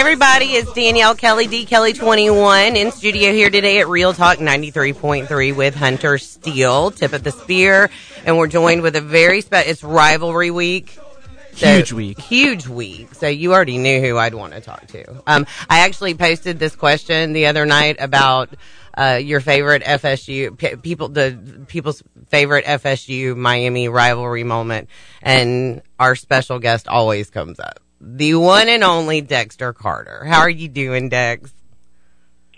Everybody, it's Danielle Kelly, D Kelly 21 in studio here today at Real Talk 93.3 with Hunter Steele, tip of the spear, and we're joined with a very special, it's rivalry week. So, Huge week. Huge week. So you already knew who I'd want to talk to. Um, I actually posted this question the other night about uh, your favorite FSU p- people, the people's favorite FSU Miami rivalry moment, and our special guest always comes up, the one and only Dexter Carter. How are you doing, Dex?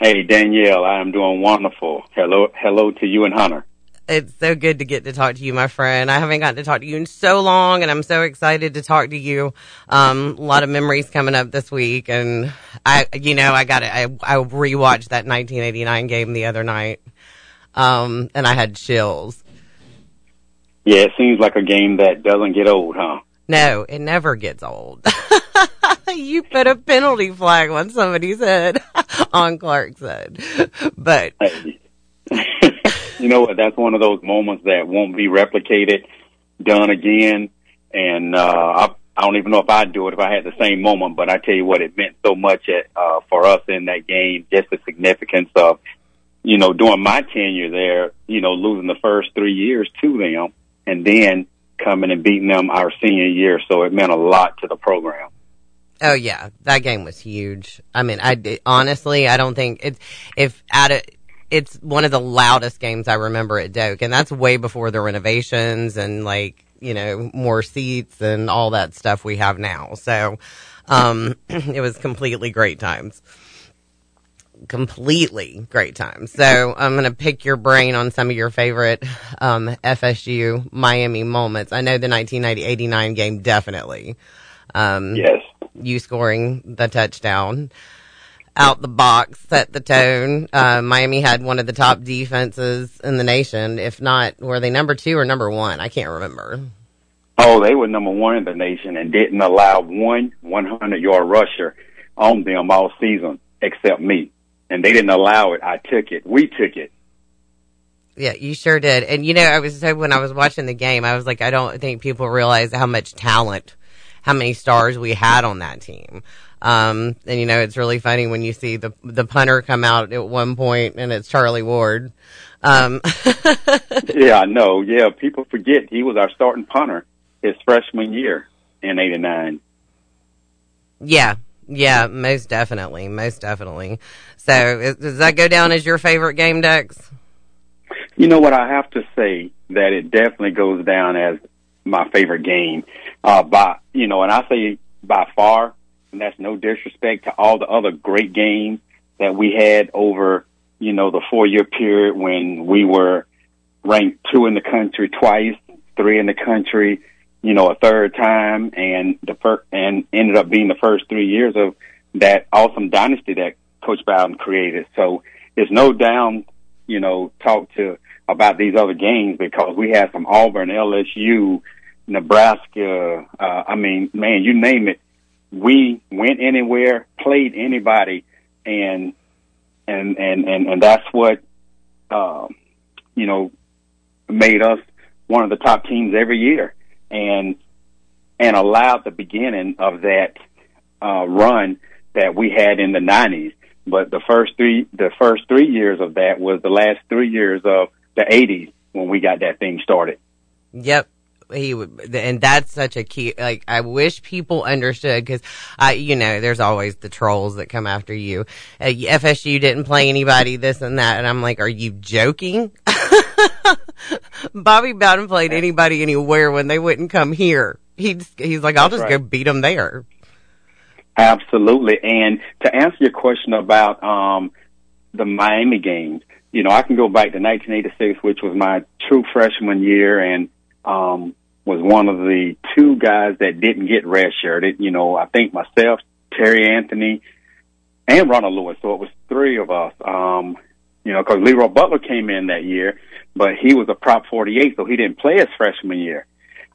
Hey Danielle, I am doing wonderful. Hello, hello to you and Hunter. It's so good to get to talk to you, my friend. I haven't gotten to talk to you in so long, and I'm so excited to talk to you. Um, a lot of memories coming up this week, and I, you know, I got it. I, I rewatched that 1989 game the other night, um, and I had chills. Yeah, it seems like a game that doesn't get old, huh? No, it never gets old. you put a penalty flag on somebody's head, on Clark's head, but you know what? That's one of those moments that won't be replicated, done again. And uh, I, I don't even know if I'd do it if I had the same moment. But I tell you what, it meant so much at, uh, for us in that game. Just the significance of, you know, during my tenure there, you know, losing the first three years to them, and then coming and beating them our senior year. So it meant a lot to the program. Oh yeah, that game was huge. I mean, I honestly, I don't think it's if at a, it's one of the loudest games I remember at Doak, and that's way before the renovations and like you know more seats and all that stuff we have now. So, um, it was completely great times. Completely great time. So I'm gonna pick your brain on some of your favorite um, FSU Miami moments. I know the 1989 game definitely. Um, Yes. you scoring the touchdown out the box set the tone. Uh, Miami had one of the top defenses in the nation. If not, were they number two or number one? I can't remember. Oh, they were number one in the nation and didn't allow one 100 yard rusher on them all season except me. And they didn't allow it. I took it. We took it. Yeah, you sure did. And you know, I was so when I was watching the game, I was like, I don't think people realize how much talent, how many stars we had on that team. Um, and you know, it's really funny when you see the the punter come out at one point and it's Charlie Ward. Um, Yeah, I know. Yeah, people forget he was our starting punter his freshman year in 89. Yeah, yeah, most definitely, most definitely. So, is, does that go down as your favorite game, Dex? You know what? I have to say that it definitely goes down as my favorite game. Uh, by, you know, and I say by far, and that's no disrespect to all the other great games that we had over, you know, the four year period when we were ranked two in the country twice, three in the country, you know, a third time, and the first, and ended up being the first three years of that awesome dynasty that Coach Bowden created. So there's no down, you know, talk to about these other games because we had some Auburn, LSU, Nebraska. Uh, I mean, man, you name it. We went anywhere, played anybody, and and and and, and that's what um, you know made us one of the top teams every year, and and allowed the beginning of that uh, run that we had in the '90s. But the first three, the first three years of that was the last three years of the '80s when we got that thing started. Yep. He would, and that's such a key. Like, I wish people understood because I, you know, there's always the trolls that come after you. Uh, FSU didn't play anybody, this and that, and I'm like, are you joking? Bobby Bowden played anybody anywhere when they wouldn't come here. He's he's like, I'll That's just right. go beat them there. Absolutely. And to answer your question about um, the Miami games, you know, I can go back to 1986, which was my true freshman year, and um, was one of the two guys that didn't get redshirted. You know, I think myself, Terry Anthony, and Ronald Lewis. So it was three of us. Um, you know, because Leroy Butler came in that year, but he was a Prop 48, so he didn't play his freshman year.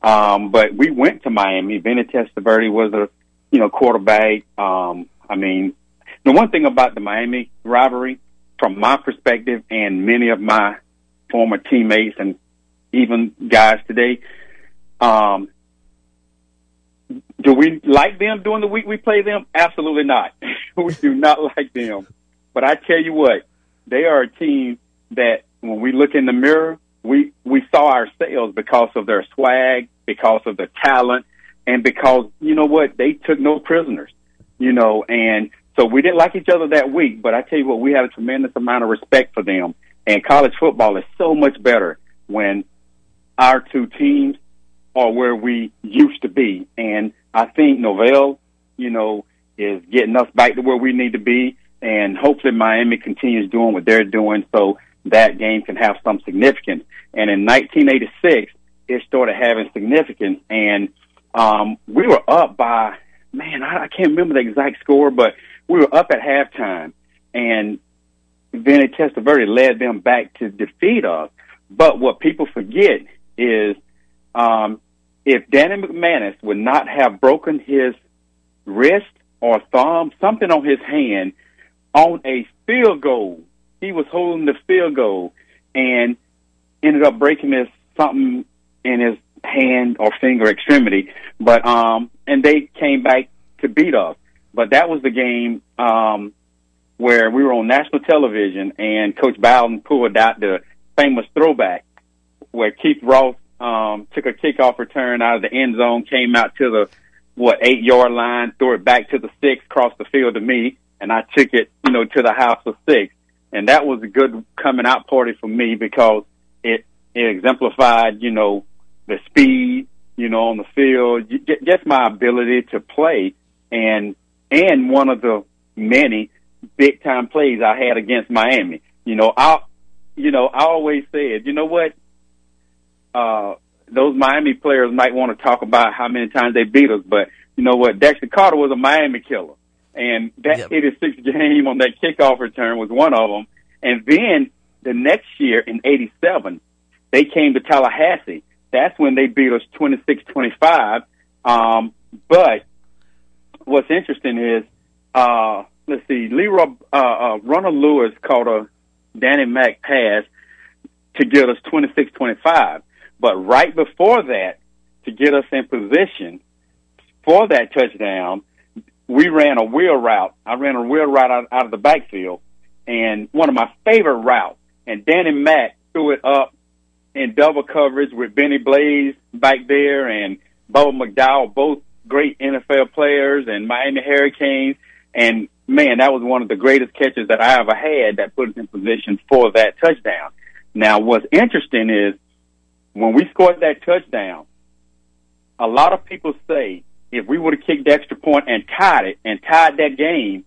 Um, but we went to Miami. Vinny Testaverde was a, you know, quarterback. Um, I mean, the one thing about the Miami rivalry, from my perspective, and many of my former teammates and even guys today, um, do we like them during the week we play them? Absolutely not. we do not like them. But I tell you what, they are a team that when we look in the mirror, we we saw ourselves because of their swag, because of the talent, and because you know what they took no prisoners, you know, and so we didn't like each other that week. But I tell you what, we have a tremendous amount of respect for them, and college football is so much better when our two teams are where we used to be, and I think Norvell, you know, is getting us back to where we need to be, and hopefully Miami continues doing what they're doing. So that game can have some significance. And in 1986, it started having significance, and um, we were up by man, I, I can't remember the exact score, but we were up at halftime, and Vinny Testaverde led them back to defeat us. But what people forget is um, if Danny McManus would not have broken his wrist or thumb, something on his hand, on a field goal he was holding the field goal and ended up breaking his something in his hand or finger extremity. But um, and they came back to beat us. But that was the game um, where we were on national television, and Coach Bowden pulled out the famous throwback where Keith Ross um, took a kickoff return out of the end zone, came out to the what eight yard line, threw it back to the six, crossed the field to me, and I took it, you know, to the house of six and that was a good coming out party for me because it it exemplified, you know, the speed, you know, on the field, just my ability to play, and and one of the many big time plays I had against Miami. You know, I, you know, I always said, you know what, uh, those Miami players might want to talk about how many times they beat us, but you know what, Dexter Carter was a Miami killer. And that yep. 86 game on that kickoff return was one of them. And then the next year in 87, they came to Tallahassee. That's when they beat us 26-25. Um, but what's interesting is, uh, let's see, Leroy, uh, uh, Ronald Lewis caught a Danny Mack pass to get us 26-25. But right before that, to get us in position for that touchdown, we ran a wheel route. I ran a wheel route out, out of the backfield, and one of my favorite routes. And Danny Mack threw it up in double coverage with Bennie Blades back there and Bubba McDowell, both great NFL players and Miami Hurricanes. And man, that was one of the greatest catches that I ever had that put us in position for that touchdown. Now, what's interesting is when we scored that touchdown, a lot of people say if we would have kicked the extra point and tied it and tied that game,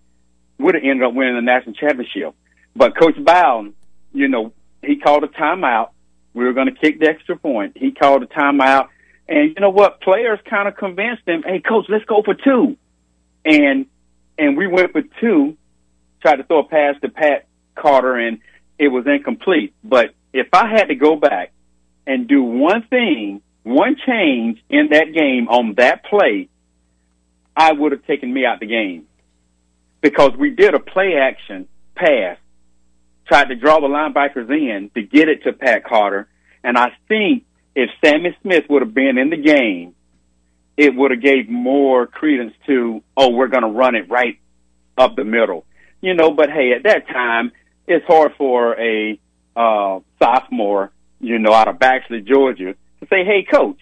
would have ended up winning the national championship. But Coach Bowden, you know, he called a timeout. We were going to kick the extra point. He called a timeout. And you know what? Players kind of convinced him, hey, coach, let's go for two. And, and we went for two, tried to throw a pass to Pat Carter and it was incomplete. But if I had to go back and do one thing one change in that game on that play, I would have taken me out the game because we did a play action pass, tried to draw the linebackers in to get it to Pat Carter, and I think if Sammy Smith would have been in the game, it would have gave more credence to, oh, we're going to run it right up the middle, you know. But hey, at that time, it's hard for a uh, sophomore, you know, out of Baxley, Georgia, to say, hey, coach,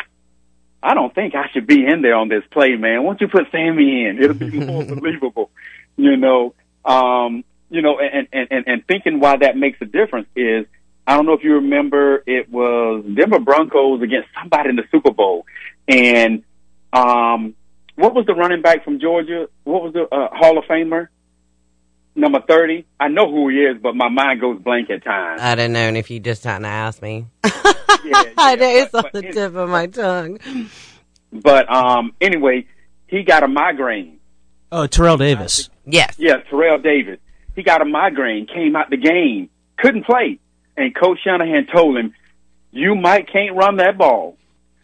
I don't think I should be in there on this play, man. Why don't you put Sammy in? It'll be more believable, you know. Um, you know, and, and, and, and thinking why that makes a difference is, I don't know if you remember, it was Denver Broncos against somebody in the Super Bowl. And, um, what was the running back from Georgia? What was the uh, Hall of Famer? Number 30. I know who he is, but my mind goes blank at times. I'd have known if you just hadn't asked me. yeah, yeah, it's on the tip of my tongue. But um, anyway, he got a migraine. Oh, Terrell Davis. Yes. Yeah, Terrell Davis. He got a migraine, came out the game, couldn't play. And Coach Shanahan told him, you might can't run that ball,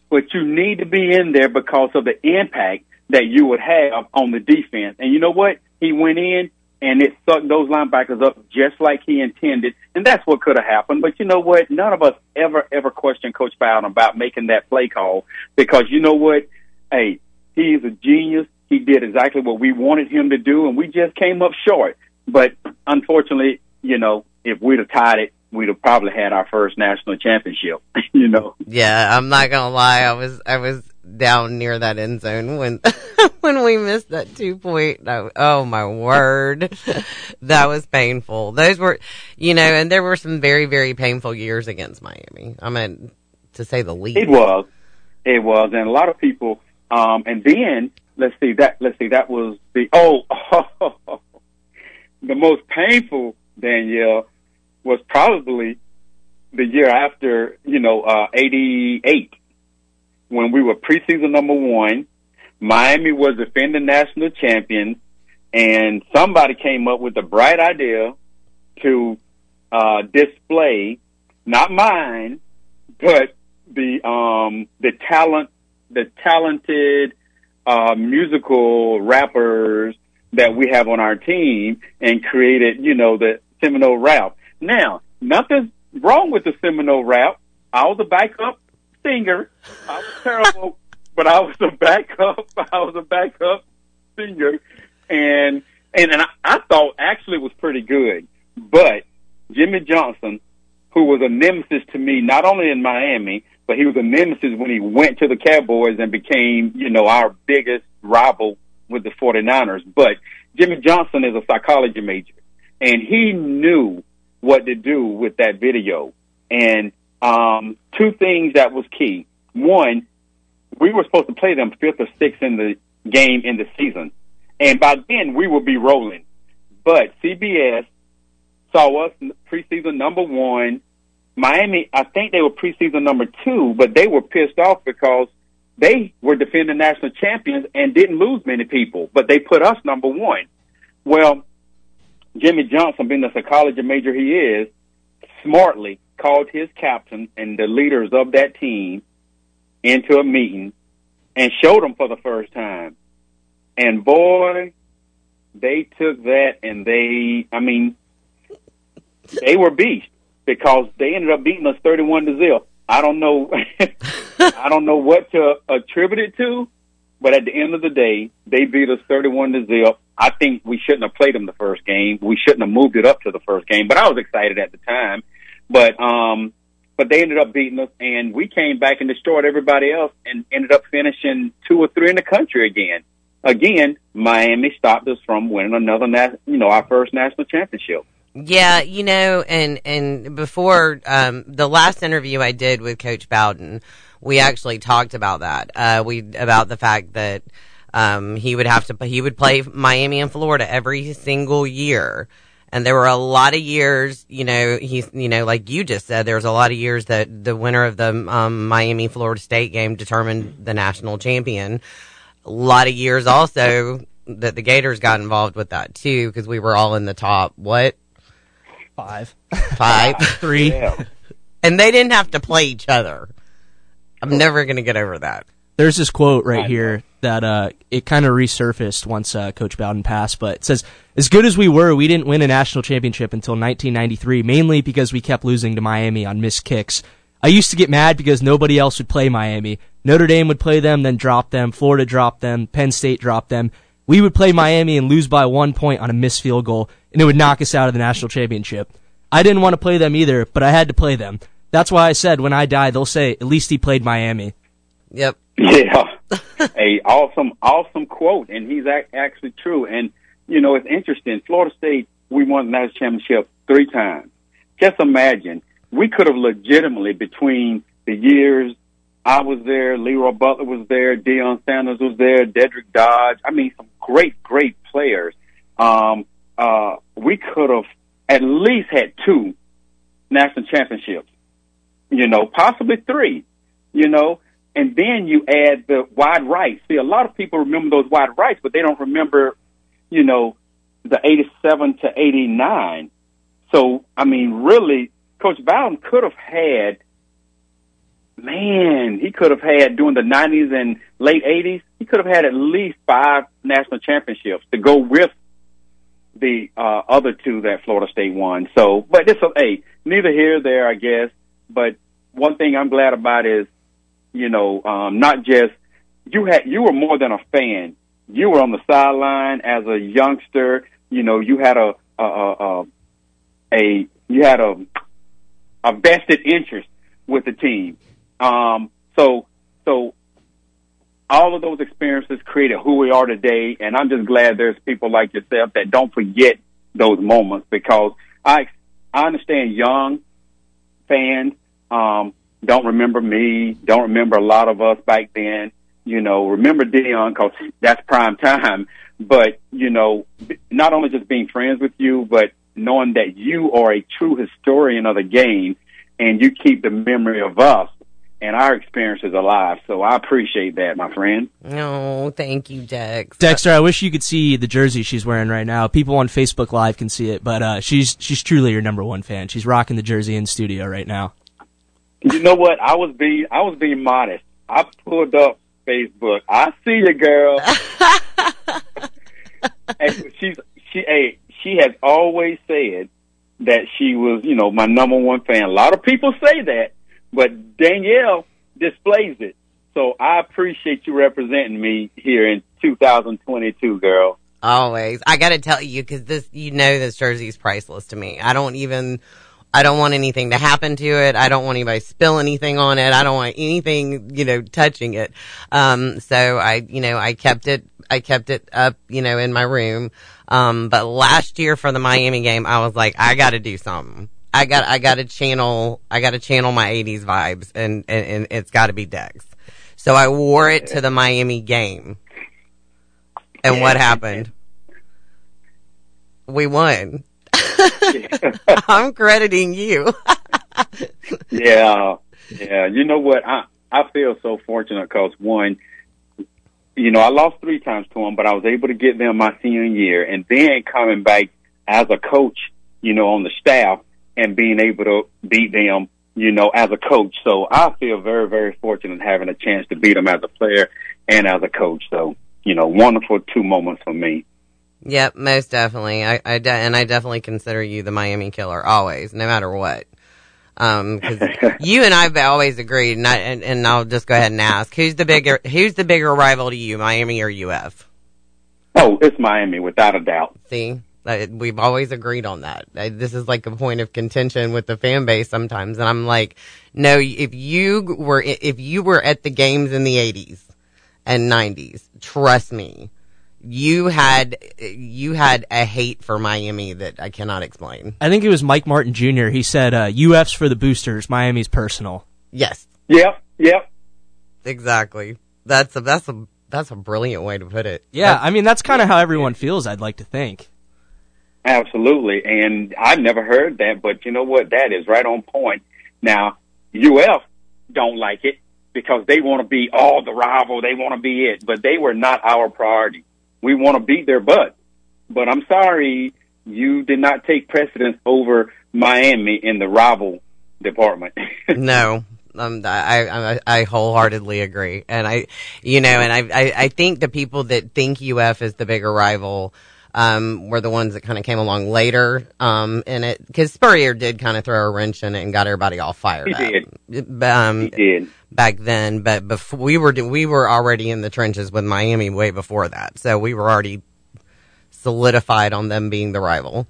but you need to be in there because of the impact that you would have on the defense. And you know what? He went in, and it sucked those linebackers up just like he intended. And that's what could have happened. But you know what? None of us ever, ever questioned Coach Bowden about making that play call because you know what? Hey, He is a genius. He did exactly what we wanted him to do, and we just came up short. But unfortunately, you know, if we'd have tied it, we'd have probably had our first national championship. you know. Yeah, I'm not gonna lie. I was I was down near that end zone when when we missed that two point. Oh my word, that was painful. Those were, you know, and there were some very very painful years against Miami. I mean, to say the least. It was, it was, and a lot of people. Um, and then let's see that let's see that was the oh, oh the most painful Danielle was probably the year after you know uh, eighty eight when we were preseason number one. Miami was defending national champions, and somebody came up with a bright idea to uh, display, not mine, but the um, the talent, the talented uh, musical rappers that we have on our team, and created, you know, the Seminole rap. Now, nothing's wrong with the Seminole rap. I was a backup singer. I was terrible, but I was a backup. I was a backup singer, and and and I, I thought actually was pretty good. But Jimmy Johnson, who was a nemesis to me, not only in Miami, but he was a nemesis when he went to the Cowboys and became, you know, our biggest rival with the 49ers. But Jimmy Johnson is a psychology major, and he knew what to do with that video. And um, two things that was key. One, we were supposed to play them fifth or sixth in the game in the season. And by then we would be rolling. But CBS saw us preseason number one. Miami, I think they were preseason number two, but they were pissed off because they were defending national champions and didn't lose many people, but they put us number one. Well, Jimmy Johnson, being the psychology major he is, smartly called his captain and the leaders of that team into a meeting and showed them for the first time. And boy, they took that and they, I mean, they were beasts because they ended up beating us 31 to 0. I don't know, I don't know what to attribute it to, but at the end of the day, they beat us 31 to 0. I think we shouldn't have played them the first game. We shouldn't have moved it up to the first game, but I was excited at the time but um, but they ended up beating us, and we came back and destroyed everybody else, and ended up finishing two or three in the country again. Again, Miami stopped us from winning another, you know, our first national championship. Yeah, you know, and and before um, the last interview I did with Coach Bowden, we actually talked about that. Uh, we about the fact that um, he would have to he would play Miami and Florida every single year. And there were a lot of years, you know, he's, you know, like you just said, there was a lot of years that the winner of the um, Miami Florida State game determined the national champion. A lot of years also that the Gators got involved with that too, because we were all in the top, what? Five. Five. Three. Yeah. And they didn't have to play each other. I'm never going to get over that. There's this quote right here that uh, it kind of resurfaced once uh, Coach Bowden passed, but it says, "As good as we were, we didn't win a national championship until 1993, mainly because we kept losing to Miami on missed kicks. I used to get mad because nobody else would play Miami. Notre Dame would play them, then drop them. Florida dropped them. Penn State dropped them. We would play Miami and lose by one point on a missed field goal, and it would knock us out of the national championship. I didn't want to play them either, but I had to play them. That's why I said when I die, they'll say, at least he played Miami. Yep. Yeah, a awesome, awesome quote, and he's ac- actually true. And you know, it's interesting. Florida State, we won the national championship three times. Just imagine, we could have legitimately between the years I was there, Leroy Butler was there, Deion Sanders was there, Dedrick Dodge. I mean, some great, great players. Um, uh, we could have at least had two national championships. You know, possibly three. You know, and then you add the wide rights. See, a lot of people remember those wide rights, but they don't remember, you know, the 87 to 89. So, I mean, really, Coach Bowden could have had, man, he could have had during the 90s and late 80s, he could have had at least five national championships to go with the uh, other two that Florida State won. So, but it's a, hey, neither here or there, I guess. But one thing I'm glad about is you know, um, not just you had you were more than a fan. You were on the sideline as a youngster. You know, you had a a a, a you had a a vested interest with the team. Um, so so all of those experiences created who we are today, and I'm just glad there's people like yourself that don't forget those moments because I I understand young fans um, don't remember me, don't remember a lot of us back then. You know, remember Deion because that's prime time. But you know, not only just being friends with you, but knowing that you are a true historian of the game and you keep the memory of us and our experiences alive. So I appreciate that, my friend. No, thank you, Dex. Dexter, I wish you could see the jersey she's wearing right now. People on Facebook Live can see it, but uh, she's she's truly your number one fan. She's rocking the jersey in studio right now. You know what? I was being I was being modest. I pulled up Facebook. I see you, girl. and she's she hey, she has always said that she was, you know, my number one fan. A lot of people say that, but Danielle displays it. So I appreciate you representing me here in 2022, girl. Always. I got to tell you because this, you know, this jersey is priceless to me. I don't even, I don't want anything to happen to it. I don't want anybody to spill anything on it. I don't want anything, you know, touching it. Um, so I, you know, I kept it, I kept it up, you know, in my room. Um, but last year for the Miami game, I was like, I got to do something. I got, I got to channel, I got to channel my 80s vibes and, and, and it's got to be Dex. So I wore it to the Miami game. And what happened? We won. I'm crediting you. yeah. Yeah. You know what? I, I feel so fortunate because one, you know, I lost three times to them, but I was able to get them my senior year and then coming back as a coach, you know, on the staff and being able to beat them, you know, as a coach. So I feel very, very fortunate having a chance to beat them as a player and as a coach. So, you know, wonderful two moments for me. Yep, most definitely. I, I de- and I definitely consider you the Miami killer always, no matter what. Um, cause you and I've always agreed, and, I, and, and I'll just go ahead and ask, who's the bigger, who's the bigger rival to you, Miami or UF? Oh, it's Miami, without a doubt. See, we've always agreed on that. This is like a point of contention with the fan base sometimes, and I'm like, no, if you were, if you were at the games in the 80s and 90s, trust me, you had you had a hate for Miami that I cannot explain. I think it was Mike Martin Jr. He said, uh, "UF's for the boosters, Miami's personal." Yes. Yep. Yep. Exactly. That's a that's a that's a brilliant way to put it. Yeah, that's, I mean that's kind of how everyone feels. I'd like to think. Absolutely, and I've never heard that, but you know what? That is right on point. Now, UF don't like it because they want to be all the rival. They want to be it, but they were not our priority we want to beat their butt. But I'm sorry, you did not take precedence over Miami in the rival department. no, um, I, I, I wholeheartedly agree, and I, you know, and I, I, I think the people that think UF is the bigger rival, um, were the ones that kind of came along later, um, in it, because Spurrier did kind of throw a wrench in it and got everybody all fired he up. Did. Um, he did back then, but before we were we were already in the trenches with Miami way before that, so we were already solidified on them being the rival.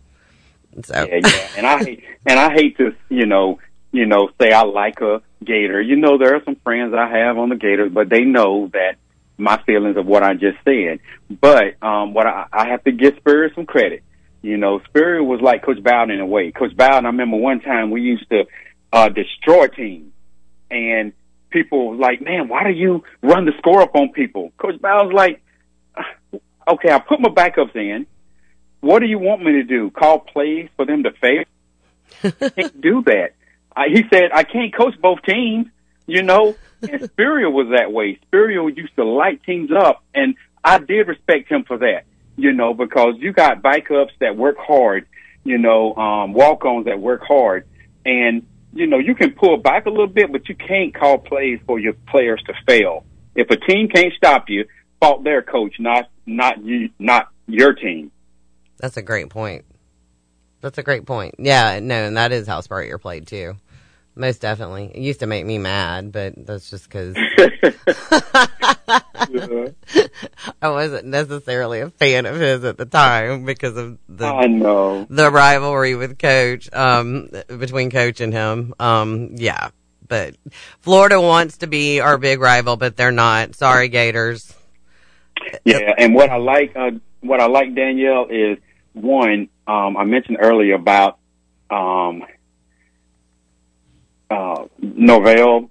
So yeah, yeah, and I hate and I hate to you know you know say I like a Gator. You know there are some friends I have on the Gators, but they know that my feelings of what I just said. But um, what I, I have to give Spurrier some credit. You know, Spurrier was like Coach Bowden in a way. Coach Bowden, I remember one time we used to uh, destroy teams, and people like, man, why do you run the score up on people? Coach Bowden's like, okay, I put my backups in. What do you want me to do? Call plays for them to fail? I can't do that. I, he said, I can't coach both teams, you know. Spurrier was that way. Spurrier used to light teams up, and I did respect him for that, you know, because you got backups that work hard, you know, um, walk-ons that work hard, and you know, you can pull back a little bit, but you can't call plays for your players to fail. If a team can't stop you, fault their coach, not not you, not your team. That's a great point. That's a great point. Yeah, no, and that is how Spurrier played too. Most definitely. It used to make me mad, but that's just because. I wasn't necessarily a fan of his at the time because of the I know. the rivalry with Coach, um, between Coach and him. Um, yeah, but Florida wants to be our big rival, but they're not. Sorry, Gators. Yeah, and what I like, uh, what I like, Danielle, is one. Um, I mentioned earlier about um, uh, Norvell,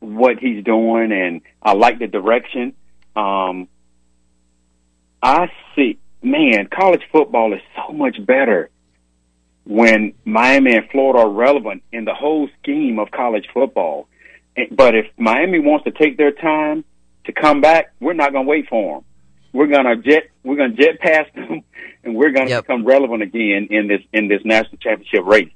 what he's doing, and I like the direction. Um, I see, man, college football is so much better when Miami and Florida are relevant in the whole scheme of college football. But if Miami wants to take their time to come back, we're not going to wait for them. We're going to jet, we're going to jet past them, and we're going to Yep. become relevant again in this in this national championship race.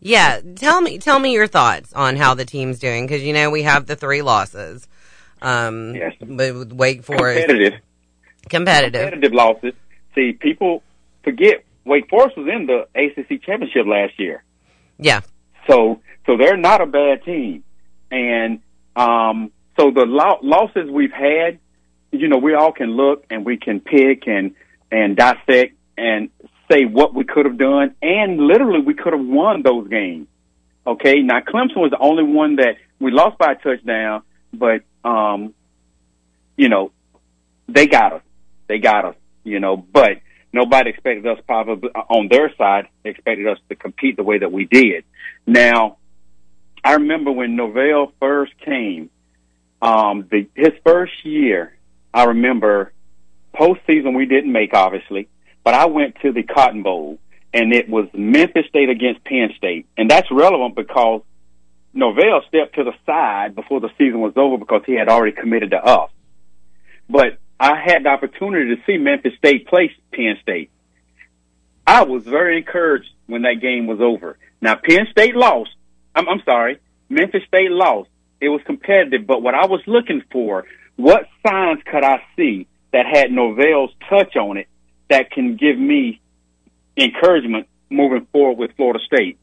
Yeah, tell me tell me your thoughts on how the team's doing because you know we have the three losses. Um, Yes. but with Wake Forest Competitive, competitive. competitive losses. See, people forget Wake Forest was in the ACC championship last year. Yeah, So so they're not a bad team, and um, so the lo- losses we've had, you know, we all can look and we can pick and and dissect and say what we could have done, and literally we could have won those games. Okay, now Clemson was the only one that we lost by a touchdown, but um, you know, they got us. They got us. You know, but nobody expected us probably on their side expected us to compete the way that we did. Now, I remember when Norvell first came, um, the, his first year, I remember postseason we didn't make obviously, but I went to the Cotton Bowl and it was Memphis State against Penn State. And that's relevant because Norvell stepped to the side before the season was over because he had already committed to us. But I had the opportunity to see Memphis State play Penn State. I was very encouraged when that game was over. Now Penn State lost. I'm, I'm sorry, Memphis State lost. It was competitive, but what I was looking for, what signs could I see that had Norvell's touch on it that can give me encouragement moving forward with Florida State?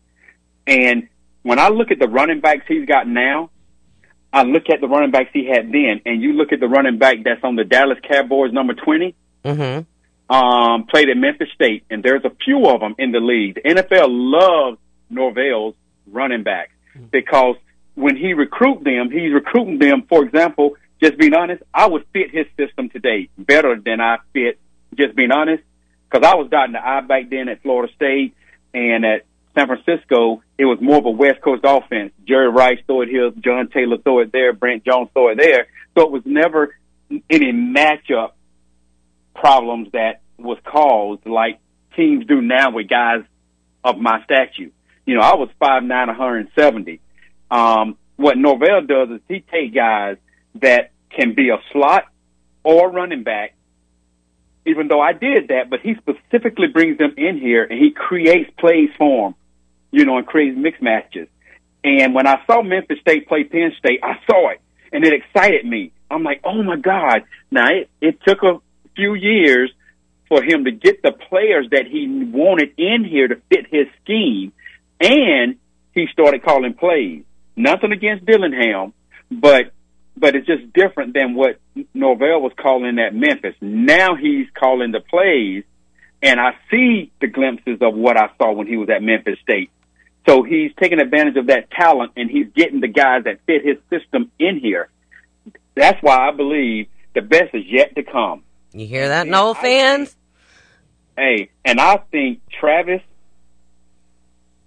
And when I look at the running backs he's got now, I look at the running backs he had then, and you look at the running back that's on the Dallas Cowboys number 20, mm-hmm. um, played at Memphis State, and there's a few of them in the league. The NFL loves Norvell's running backs because when he recruit them, he's recruiting them. For example, just being honest, I would fit his system today better than I fit. Just being honest, because I was dotting the I back then at Florida State and at San Francisco, it was more of a West Coast offense. Jerry Rice throw it here, John Taylor throw it there, Brent Jones throw it there. So it was never any matchup problems that was caused like teams do now with guys of my stature. You know, I was five nine, 170. Um, what Norvell does is he take guys that can be a slot or running back. Even though I did that, but he specifically brings them in here and he creates plays for them, you know, and creates mixed matches. And when I saw Memphis State play Penn State, I saw it and it excited me. I'm like, oh my God. Now it, it took a few years for him to get the players that he wanted in here to fit his scheme. And he started calling plays. Nothing against Dillingham, but but it's just different than what Norvell was calling at Memphis. Now he's calling the plays, and I see the glimpses of what I saw when he was at Memphis State. So he's taking advantage of that talent, and he's getting the guys that fit his system in here. That's why I believe the best is yet to come. You hear that, Nole fans? Hey, and I think Travis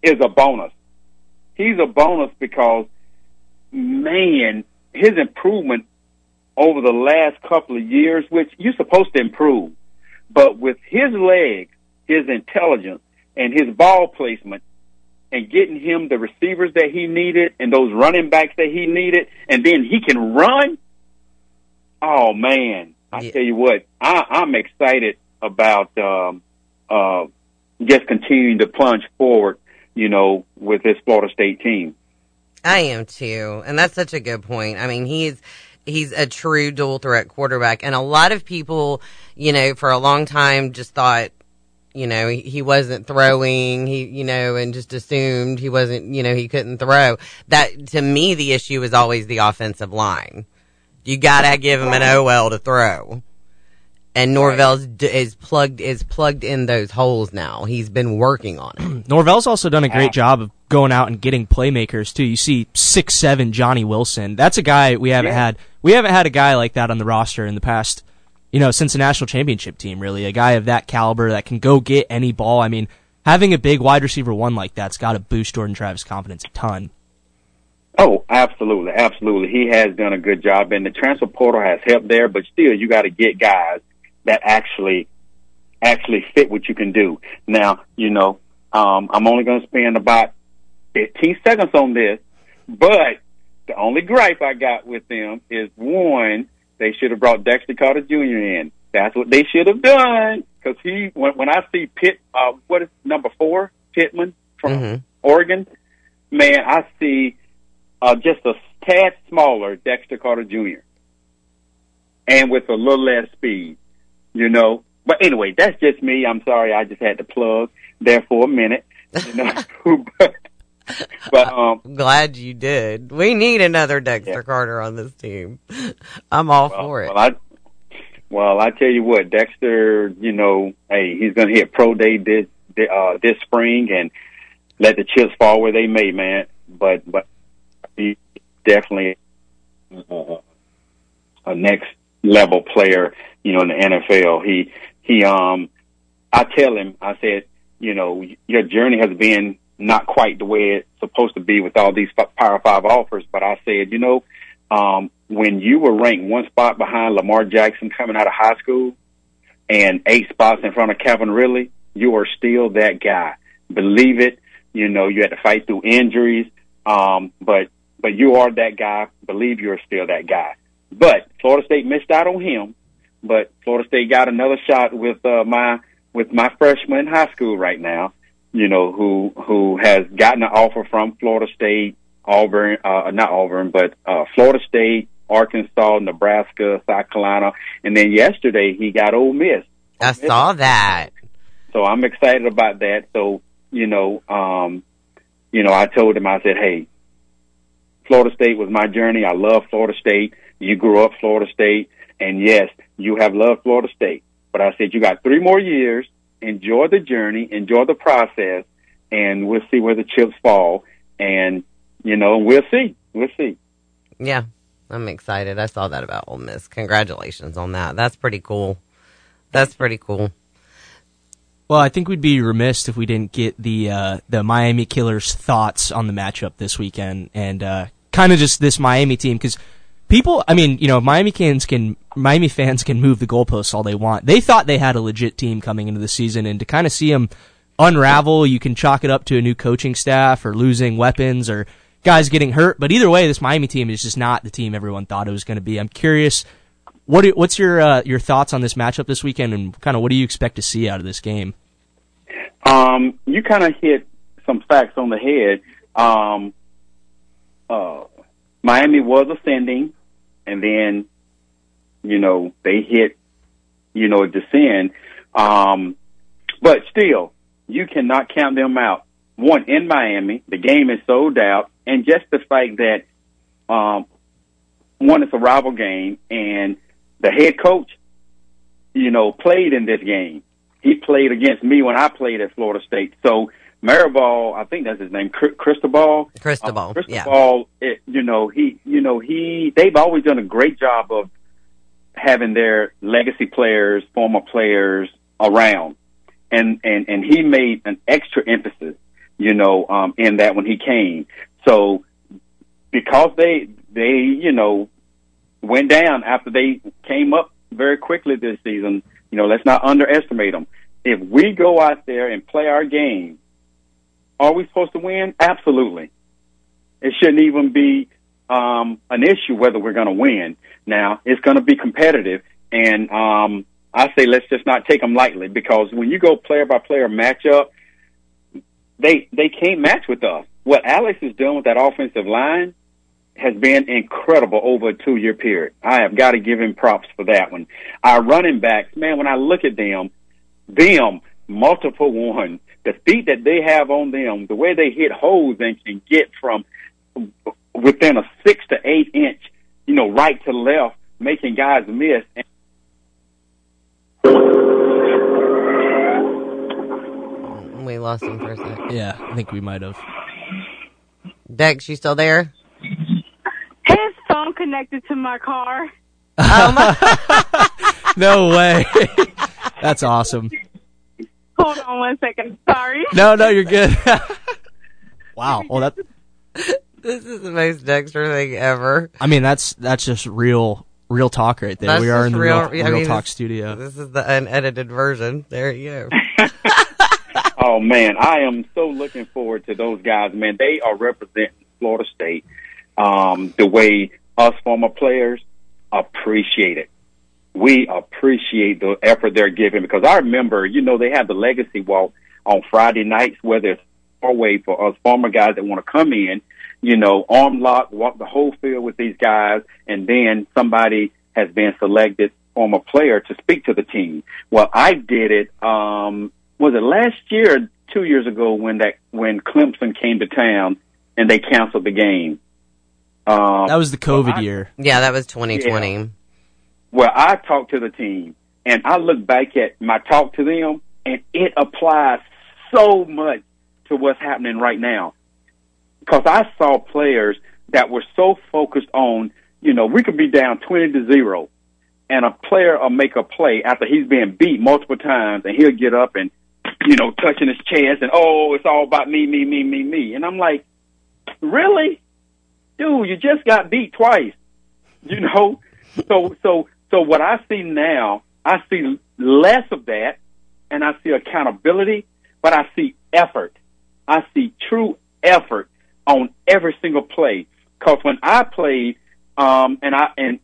is a bonus. He's a bonus because, man, his improvement over the last couple of years, which you're supposed to improve, but with his legs, his intelligence, and his ball placement, and getting him the receivers that he needed and those running backs that he needed, and then he can run. Oh man, I Yeah. tell you what, I, I'm excited about um, uh, just continuing to plunge forward. You know, with this Florida State team. I am too, and that's such a good point. I mean, he's he's a true dual threat quarterback, and a lot of people, you know, for a long time just thought, you know, he, wasn't throwing, he, you know, and just assumed he wasn't, you know, he couldn't throw. That to me, the issue is always the offensive line. You gotta give him an OL to throw. And Norvell's d- is plugged is plugged in those holes now. He's been working on it. Norvell's also done a great job of going out and getting playmakers too. You see six seven Johnny Wilson. That's a guy we haven't Yeah. had. We haven't had a guy like that on the roster in the past. You know, since the national championship team, really, a guy of that caliber that can go get any ball. I mean, having a big wide receiver one like that's got to boost Jordan Travis' confidence a ton. Oh, absolutely, absolutely. He has done a good job, and the transfer portal has helped there. But still, you got to get guys that actually actually fit what you can do. Now, you know, um, I'm only going to spend about 15 seconds on this, but the only gripe I got with them is one, they should have brought Dexter Carter Jr. in. That's what they should have done. Because he, when, when I see Pitt, uh, what is number four, Pittman from Mhm. Oregon, man, I see uh, just a tad smaller Dexter Carter Jr. and with a little less speed, you know. But anyway, that's just me. I'm sorry, I just had to plug there for a minute, you know. but, but um, I'm glad you did. We need another Dexter Yeah. Carter on this team. I'm all well, for it. well, I well, I tell you what, Dexter, you know, hey, he's gonna hit pro day this uh, this spring and let the chips fall where they may, man. But but he definitely uh, a next level player, you know, in the NFL. He he um I tell him, I said, you know, your journey has been not quite the way it's supposed to be with all these Power Five offers, but I said, you know, um, when you were ranked one spot behind Lamar Jackson coming out of high school and eight spots in front of Calvin Ridley, you are still that guy. Believe it. You know, you had to fight through injuries, um, but but you are that guy. Believe you're still that guy. But Florida State missed out on him. But Florida State got another shot with uh, my with my freshman in high school right now. You know, who who has gotten an offer from Florida State, Auburn, uh, not Auburn, but uh, Florida State, Arkansas, Nebraska, South Carolina, and then yesterday he got Ole Miss. I saw that. So I'm excited about that. So, you know, um, you know, I told him, I said, hey, Florida State was my journey. I love Florida State. You grew up Florida State. And yes, you have loved Florida State. But I said, you got three more years. Enjoy the journey. Enjoy the process. And we'll see where the chips fall. And, you know, we'll see. We'll see. Yeah, I'm excited. I saw that about Ole Miss. Congratulations on that. That's pretty cool. That's pretty cool. Well, I think we'd be remiss if we didn't get the uh, the Miami Killers' thoughts on the matchup this weekend and uh, kind of just this Miami team because people, I mean, you know, Miami fans can Miami fans can move the goalposts all they want. They thought they had a legit team coming into the season, and to kind of see them unravel, you can chalk it up to a new coaching staff or losing weapons or guys getting hurt. But either way, this Miami team is just not the team everyone thought it was going to be. I'm curious. What do, what's your uh, your thoughts on this matchup this weekend, and kind of what do you expect to see out of this game? Um, you kind of hit some facts on the head. Um, uh, Miami was ascending, and then, you know, they hit, you know, descend. Um, but still, you cannot count them out. One in Miami, the game is sold out, and just the fact that, um, one is a rival game, and the head coach, you know, played in this game he played against me when I played at Florida State. So Maribal, I think that's his name, Cr- Cristobal. Cristobal, Um, yeah. Cristobal, it, you know, he, you know, he, they've always done a great job of having their legacy players, former players around. And, and, and he made an extra emphasis, you know, um, in that when he came. So because they, they, you know, went down after they came up very quickly this season, you know, let's not underestimate them. If we go out there and play our game, are we supposed to win? Absolutely. It shouldn't even be um, an issue whether we're going to win. Now, it's going to be competitive, and um, I say let's just not take them lightly because when you go player by player matchup, they they can't match with us. What Alex is doing with that offensive line has been incredible over a two year period. I have got to give him props for that one. Our running backs, man, when I look at them, them multiple one, the feet that they have on them, the way they hit holes and can get from within a six to eight inch you know, right to left, making guys miss. And oh, We lost him for a second. Yeah, I think we might have. Dex, you still there? His phone connected to my car. Oh, no way. That's awesome. Hold on one second. Sorry. No, no, you're good. wow. Well, that. This is the most Dexter thing ever. I mean, that's that's just real, real talk right there. That's we are in the real- real, I mean, talk this- studio. This is the unedited version. There you go. Oh man, I am so looking forward to those guys. Man, they are representing Florida State um, the way us former players appreciate it. We appreciate the effort they're giving because I remember, you know, they have the legacy walk on Friday nights where there's a way for us former guys that want to come in, you know, arm lock, walk the whole field with these guys, and then somebody has been selected former player to speak to the team. Well, I did it. Um, was it last year, two years ago, when that when Clemson came to town and they canceled the game? Um, That was the COVID I- year. Yeah, that was 2020. Where I talk to the team and I look back at my talk to them and it applies so much to what's happening right now. Because I saw players that were so focused on, you know, we could be down 20 to 0 and a player will make a play after he's been beat multiple times and he'll get up and, you know, touching his chest and, oh, it's all about me, me, me, me, me. And I'm like, really? Dude, you just got beat twice. You know? So, so, so what I see now, I see less of that and I see accountability, but I see effort. I see true effort on every single play. Cause when I played, um, and I, and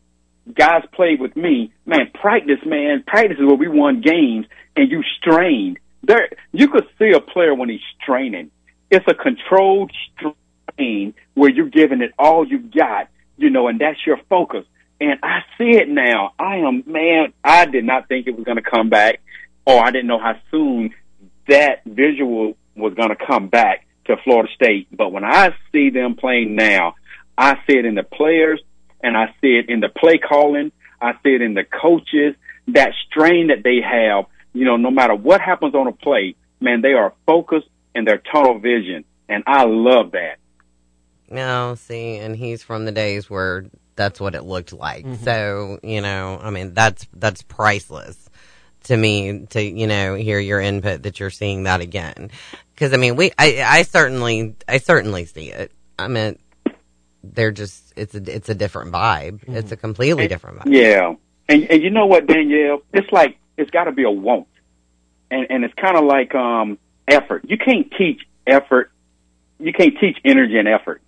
guys played with me, man, practice, man, practice is where we won games and you strained. There, you could see a player when he's straining. It's a controlled strain where you're giving it all you got, you know, and that's your focus. And I see it now. I am, man, I did not think it was going to come back or I didn't know how soon that visual was going to come back to Florida State. But when I see them playing now, I see it in the players and I see it in the play calling. I see it in the coaches, that strain that they have. You know, no matter what happens on a play, man, they are focused and their tunnel vision. And I love that. No, see, and he's from the days where that's what it looked like. So, you know, I mean, that's that's priceless to me to, you know, hear your input that you're seeing that again. Cuz I mean, we I I certainly I certainly see it. I mean, they're just it's a it's a different vibe. It's a completely different vibe. Yeah. And, and you know what, Danielle? It's like, it's got to be a want. And, and it's kind of like, um, effort. You can't teach effort. You can't teach energy and effort.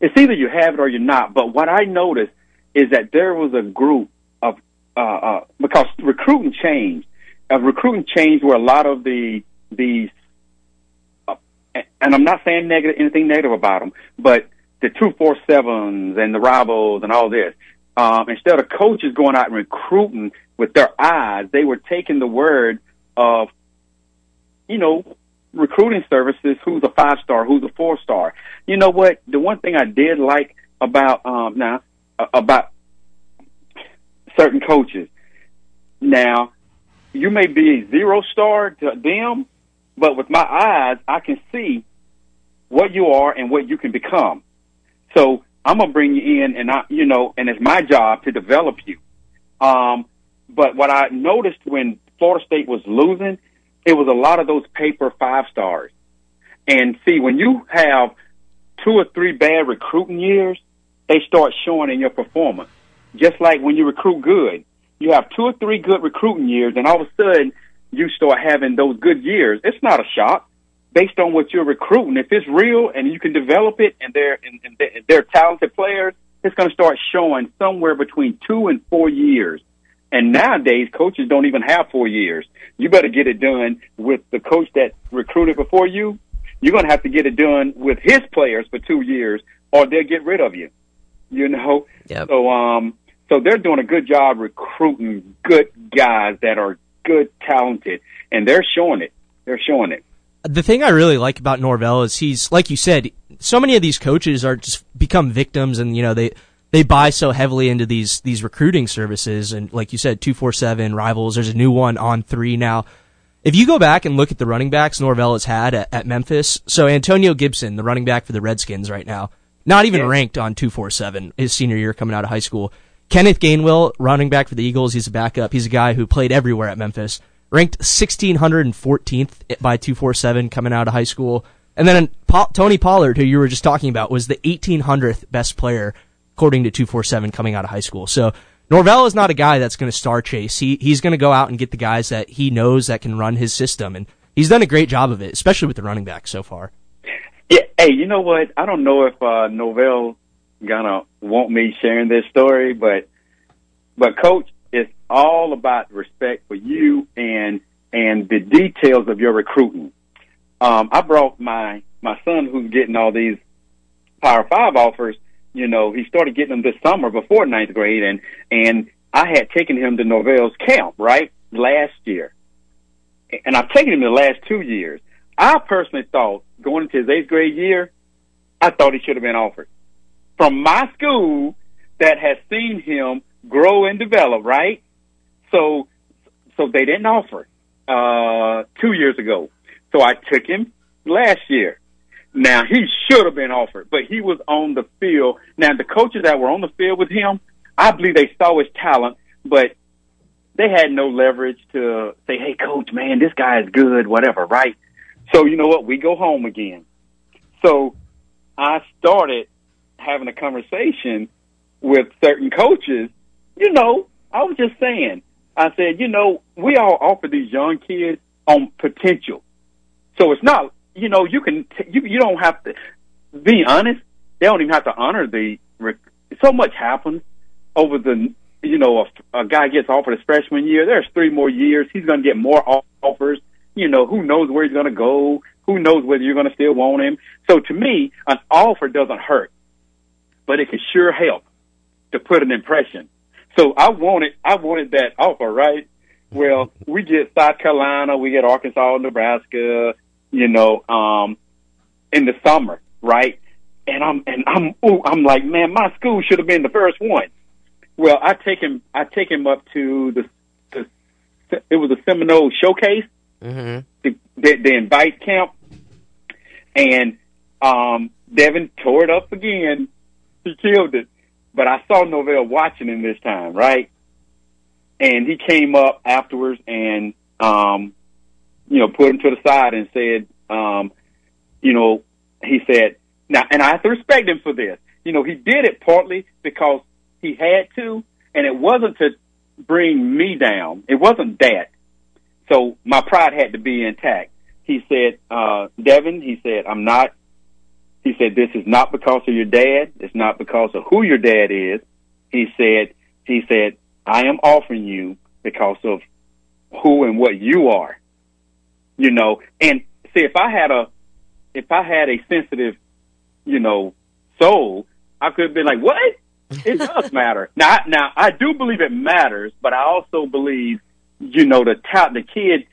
It's either you have it or you're not. But what I noticed is that there was a group of, uh, uh, because recruiting changed. Uh, recruiting changed where a lot of the, these, uh, and I'm not saying negative, anything negative about them, but the two four sevens and the rivals and all this. Um, instead of coaches going out and recruiting with their eyes, they were taking the word of, you know, recruiting services. Who's a five star? Who's a four star? You know what? The one thing I did like about um, now uh, about certain coaches. Now, you may be a zero star to them, but with my eyes, I can see what you are and what you can become. So I'm gonna bring you in, and I, you know, and it's my job to develop you. Um, but what I noticed when Florida State was losing, it was a lot of those paper five stars. And see, when you have two or three bad recruiting years, they start showing in your performance. Just like when you recruit good, you have two or three good recruiting years, and all of a sudden you start having those good years. It's not a shock based on what you're recruiting. If it's real and you can develop it, and they're and, and they're- they're talented players, it's going to start showing somewhere between two and four years. And nowadays, coaches don't even have four years. You better get it done with the coach that recruited before you. You're going to have to get it done with his players for two years, or they'll get rid of you. You know. Yep. So, um, so they're doing a good job recruiting good guys that are good, talented, and they're showing it. They're showing it. the thing I really like about Norvell is he's like you said, so many of these coaches are just become victims, and you know they they buy so heavily into these these recruiting services and like you said 247 rivals there's a new one on 3 now. If you go back and look at the running backs Norvell has had at, at Memphis so Antonio Gibson the running back for the Redskins right now not even yeah. ranked on 247 his senior year coming out of high school. Kenneth Gainwell running back for the Eagles he's a backup. He's a guy who played everywhere at Memphis. Ranked 1614th by 247 coming out of high school. And then Tony Pollard, who you were just talking about, was the 1800th best player according to 247 coming out of high school. So Norvell is not a guy that's going to star chase. He he's going to go out and get the guys that he knows that can run his system, and he's done a great job of it, especially with the running back so far. Yeah, hey, you know what? I don't know if uh, Norvell gonna want me sharing this story, but but coach, it's all about respect for you and and the details of your recruiting um, I brought my my son who's getting all these Power Five offers. You know, he started getting them this summer before ninth grade, and and I had taken him to Norvell's camp right last year, and I've taken him the last two years. I personally thought going into his eighth grade year, I thought he should have been offered from my school that has seen him grow and develop. Right, so so they didn't offer uh, two years ago. So I took him last year. Now he should have been offered, but he was on the field. Now the coaches that were on the field with him, I believe they saw his talent, but they had no leverage to say, "Hey, coach, man, this guy is good," whatever, right? So you know what? We go home again. So I started having a conversation with certain coaches. You know, I was just saying. I said, you know, we all offer these young kids on potential. So it's not, you know, you can, t- you, you don't have to be honest. They don't even have to honor the, so much happens over the, you know, a, a guy gets offered his freshman year. There's three more years. He's going to get more offers. You know, who knows where he's going to go? Who knows whether you're going to still want him? So to me, an offer doesn't hurt, but it can sure help to put an impression. So I wanted, I wanted that offer, right? Well, we get South Carolina, we get Arkansas, Nebraska, you know, um, in the summer, right? And I'm and I'm ooh, I'm like, man, my school should have been the first one. Well, I take him I take him up to the, the it was a Seminole showcase, mm-hmm. the, the the invite camp, and um, Devin tore it up again. He killed it. But I saw Norvell watching him this time, right? And he came up afterwards and um, you know, put him to the side and said, um, you know, he said, now, and I have to respect him for this. You know, he did it partly because he had to, and it wasn't to bring me down. It wasn't that. So my pride had to be intact. He said, uh, Devin, he said, I'm not, he said, this is not because of your dad. It's not because of who your dad is. He said, he said, I am offering you because of who and what you are you know, and see if I had a if I had a sensitive, you know, soul, I could have been like, what? It does matter. Now, now I do believe it matters, but I also believe, you know, the top, the kid,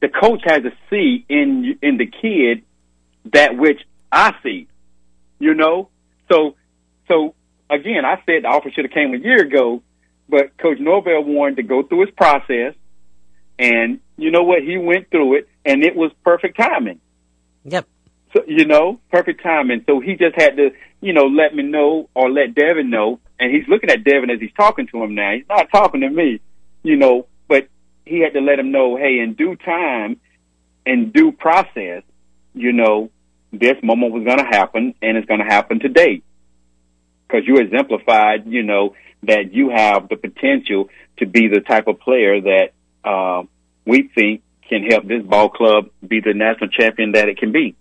the coach has to see in in the kid that which I see, you know. So, so again, I said the offer should have came a year ago, but Coach Norvell wanted to go through his process, and you know what? He went through it, and it was perfect timing. Yep. So you know, perfect timing. So he just had to, you know, let me know or let Devin know. And he's looking at Devin as he's talking to him now. He's not talking to me, you know, but he had to let him know, hey, in due time, in due process, you know, this moment was going to happen, and it's going to happen today. Because you exemplified, you know, that you have the potential to be the type of player that uh, we think can help this ball club be the national champion that it can be.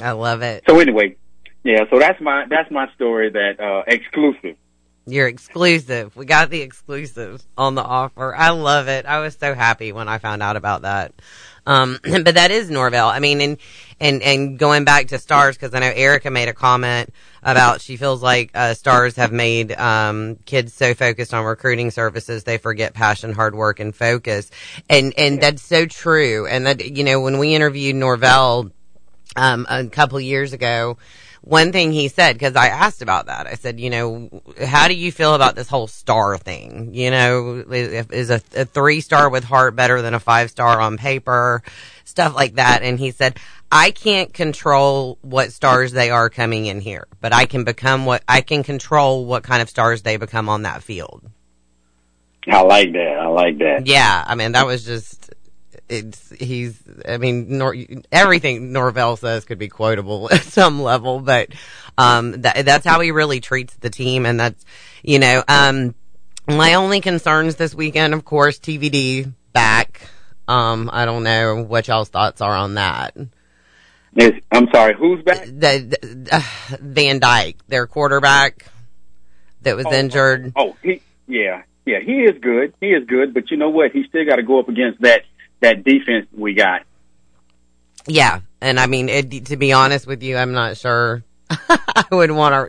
I love it. So anyway, yeah, so that's my that's my story that uh exclusive. You're exclusive. We got the exclusive on the offer. I love it. I was so happy when I found out about that. Um, but that is Norvell. I mean, and and and going back to stars because I know Erica made a comment about she feels like uh, stars have made um, kids so focused on recruiting services they forget passion, hard work, and focus. And and that's so true. And that you know when we interviewed Norvell um, a couple years ago one thing he said, because I asked about that, I said, you know, how do you feel about this whole star thing? You know, is a, a three star with heart better than a five star on paper? Stuff like that. And he said, I can't control what stars they are coming in here, but I can become what I can control what kind of stars they become on that field. I like that. I like that. Yeah, I mean that was just it's he's I mean Nor, everything Norvell says could be quotable at some level, but um that that's how he really treats the team and that's you know um my only concerns this weekend of course TVD back um I don't know what y'all's thoughts are on that. I'm sorry, who's back? The, the uh, Van Dyke, their quarterback that was oh, injured. Oh, he yeah. Yeah, he is good. He is good, but you know what? He still got to go up against that that defense we got. Yeah, and I mean, it, to be honest with you, I'm not sure I would want our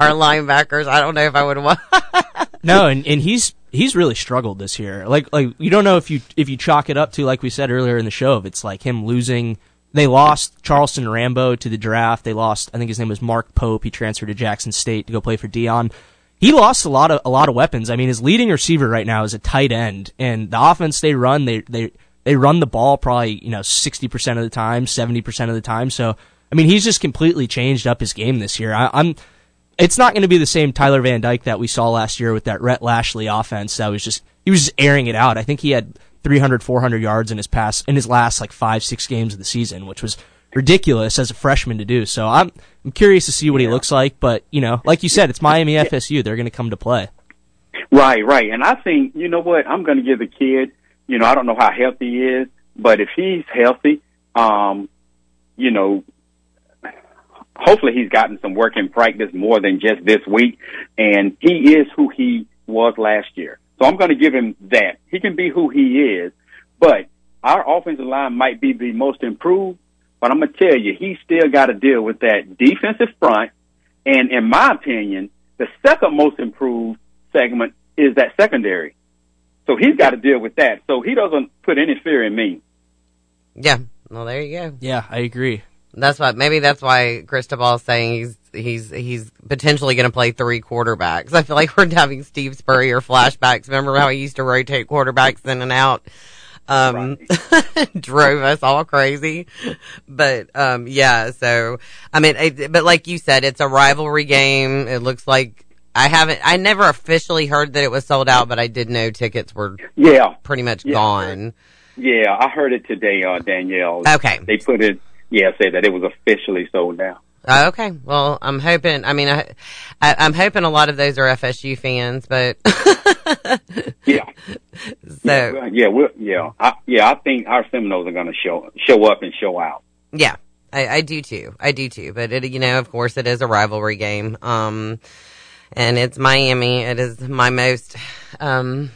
our linebackers. I don't know if I would want. no, and and he's he's really struggled this year. Like like you don't know if you if you chalk it up to like we said earlier in the show, if it's like him losing. They lost Charleston Rambo to the draft. They lost, I think his name was Mark Pope. He transferred to Jackson State to go play for Deion. he lost a lot of a lot of weapons. I mean, his leading receiver right now is a tight end, and the offense they run, they they they run the ball probably you know sixty percent of the time, seventy percent of the time. So I mean, he's just completely changed up his game this year. I, am It's not going to be the same Tyler Van Dyke that we saw last year with that Rhett Lashlee offense. That was just he was just airing it out. I think he had 300, 400 yards in his pass in his last like five, six games of the season, which was ridiculous as a freshman to do. So I'm I'm curious to see what yeah. he looks like. But you know, like you said, it's Miami FSU. They're going to come to play. Right, right. And I think you know what I'm going to give the kid. You know, I don't know how healthy he is, but if he's healthy, um, you know, hopefully he's gotten some work in practice more than just this week, and he is who he was last year. So I'm going to give him that. He can be who he is, but our offensive line might be the most improved, but I'm going to tell you, he still got to deal with that defensive front. And in my opinion, the second most improved segment is that secondary. So he's got to deal with that. So he doesn't put any fear in me. Yeah. Well, there you go. Yeah, I agree. That's why maybe that's why Cristobal is saying he's he's he's potentially going to play three quarterbacks. I feel like we're having Steve Spurrier flashbacks. Remember how he used to rotate quarterbacks in and out? um, right. drove us all crazy. But, um, yeah, so, I mean, it, but like you said, it's a rivalry game. It looks like I haven't, I never officially heard that it was sold out, but I did know tickets were yeah pretty much yeah, gone. Yeah, I heard it today, uh, Danielle. Okay. They put it, yeah, say that it was officially sold out. Oh, okay. Well, I'm hoping. I mean, I, I am hoping a lot of those are FSU fans, but yeah. So yeah, yeah, yeah, I, yeah. I think our Seminoles are going to show show up and show out. Yeah, I, I do too. I do too. But it, you know, of course, it is a rivalry game. Um, and it's Miami. It is my most um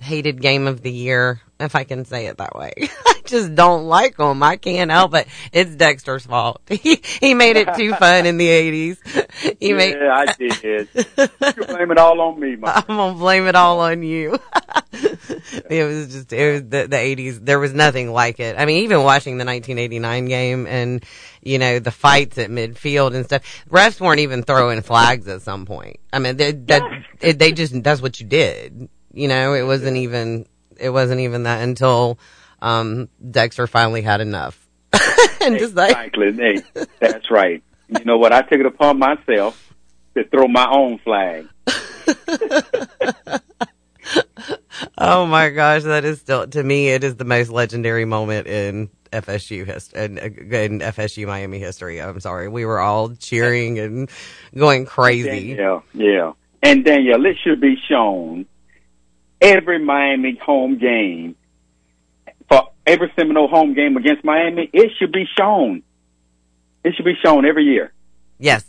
hated game of the year, if I can say it that way. I just don't like them. I can't help it. It's Dexter's fault. He he made it too fun in the eighties. He yeah, made. I did. You blame it all on me. I'm gonna blame it all on you. it was just it was the the eighties. There was nothing like it. I mean, even watching the 1989 game and you know the fights at midfield and stuff. Refs weren't even throwing flags at some point. I mean, they, that they just that's what you did. You know, it wasn't even it wasn't even that until um, Dexter finally had enough. and just like exactly, hey, that's right. You know what? I took it upon myself to throw my own flag. oh my gosh, that is still to me. It is the most legendary moment in FSU history and, in FSU Miami history. I'm sorry, we were all cheering and going crazy. Yeah, yeah. And Danielle, it should be shown every Miami home game, for every Seminole home game against Miami, it should be shown. It should be shown every year. Yes.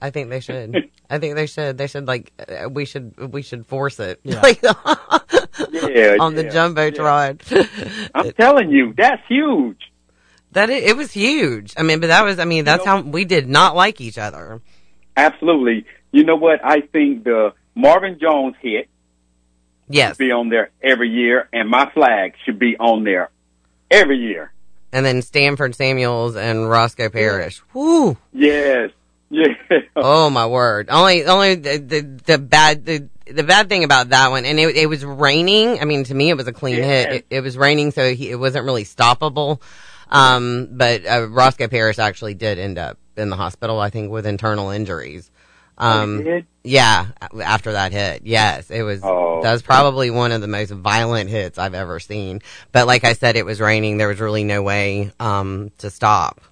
I think they should. I think they should. They should like uh, we should we should force it. Yeah. Like, yeah, on the yeah, jumbotron. Yeah. I'm telling you, that's huge. That it, it, was huge. I mean, but that was. I mean, that's you know, how we did not like each other. Absolutely. You know what? I think the Marvin Jones hit Yes. Be on there every year, and my flag should be on there every year. and then Stanford Samuels and Roscoe Parrish. Whoo! Yes. Yeah. Oh my word! Only, only the the, the bad the the bad thing about that one, and it, it was raining. I mean, to me, it was a clean Yeah. hit. It, it was raining, so he, it wasn't really stoppable. Um, but uh, Roscoe Parrish actually did end up in the hospital, I think, with internal injuries. Um, did? yeah, after that hit, yes, it was. Oh. That was probably one of the most violent hits I've ever seen. But like I said, it was raining. There was really no way um, to stop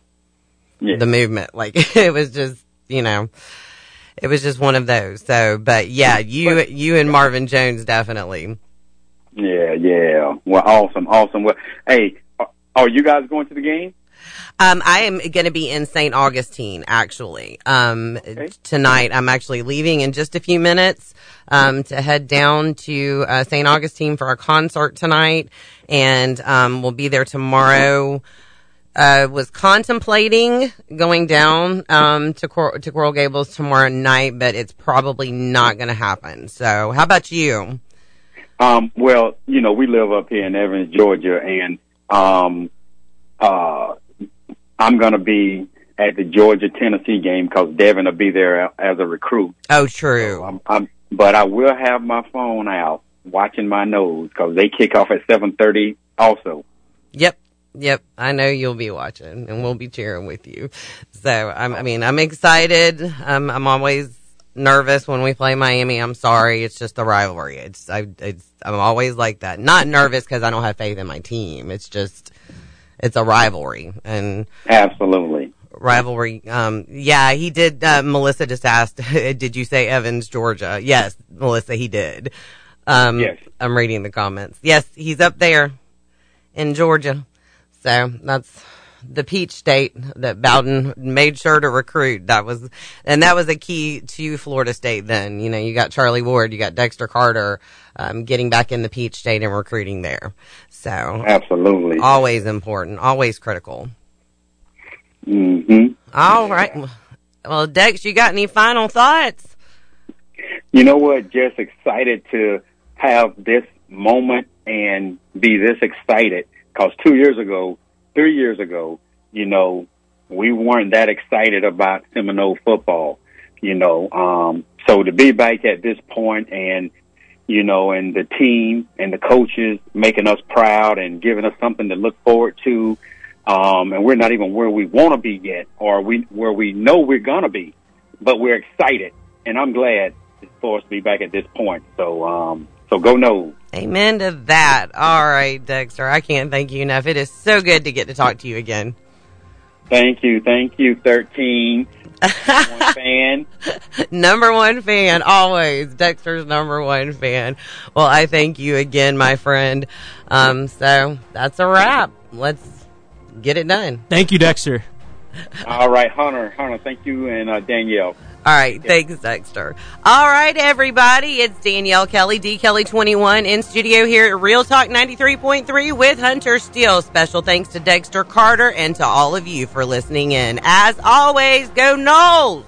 Yeah. the movement. Like it was just, you know, it was just one of those. So, but yeah, you, you and Marvin Jones definitely. Yeah, yeah. Well, awesome, awesome. Well, hey, are- are you guys going to the game? Um, I am going to be in St. Augustine actually. Um, tonight I'm actually leaving in just a few minutes, um, to head down to, uh, St. Augustine for a concert tonight. And, um, we'll be there tomorrow. Uh, was contemplating going down, um, to, Cor- to Coral Gables tomorrow night, but it's probably not going to happen. So how about you? Um, well, you know, we live up here in Evans, Georgia, and um, uh, I'm going to be at the Georgia Tennessee game because Devin will be there as a recruit. Oh, true. I'm, I'm, but I will have my phone out watching my Noles because they kick off at 7:30 also. Yep. Yep. I know you'll be watching and we'll be cheering with you. So I'm, I mean, I'm excited. Um, I'm always nervous when we play Miami. I'm sorry. It's just a rivalry. It's, I, it's, I'm always like that. Not nervous because I don't have faith in my team. It's just, it's a rivalry and Absolutely. rivalry. Um, yeah, he did. Uh, Melissa just asked, did you say Evans, Georgia? Yes, Melissa, he did. Um, Yes. I'm reading the comments. Yes, he's up there in Georgia. So that's the peach state that Bowden made sure to recruit. That was, and that was a key to Florida State then. You know, you got Charlie Ward, you got Dexter Carter, um, getting back in the peach state and recruiting there. So Absolutely. always important, always critical. hmm All right. Well, Dex, you got any final thoughts? You know what? Just excited to have this moment and be this excited because two years ago, three years ago, you know, we weren't that excited about Seminole football, you know. Um, so to be back at this point and, you know, and the team and the coaches making us proud and giving us something to look forward to. Um, and we're not even where we want to be yet or we, where we know we're going to be, but we're excited. And I'm glad for us to be back at this point. So, um, so go Nole. Amen to that. All right, Dexter. I can't thank you enough. It is so good to get to talk to you again. Thank you. Thank you. 13 one fan. number one fan, always. Dexter's number one fan. Well, I thank you again, my friend. Um, so that's a wrap. Let's get it done. Thank you, Dexter. All right. Hunter, Hunter, thank you. And, uh, Danielle. All right, thanks, Dexter. All right, everybody, it's Danielle Kelly, D Kelly 21 in studio here at Real Talk 93.3 with Hunter Steele. Special thanks to Dexter Carter and to all of you for listening in. As always, go Noles!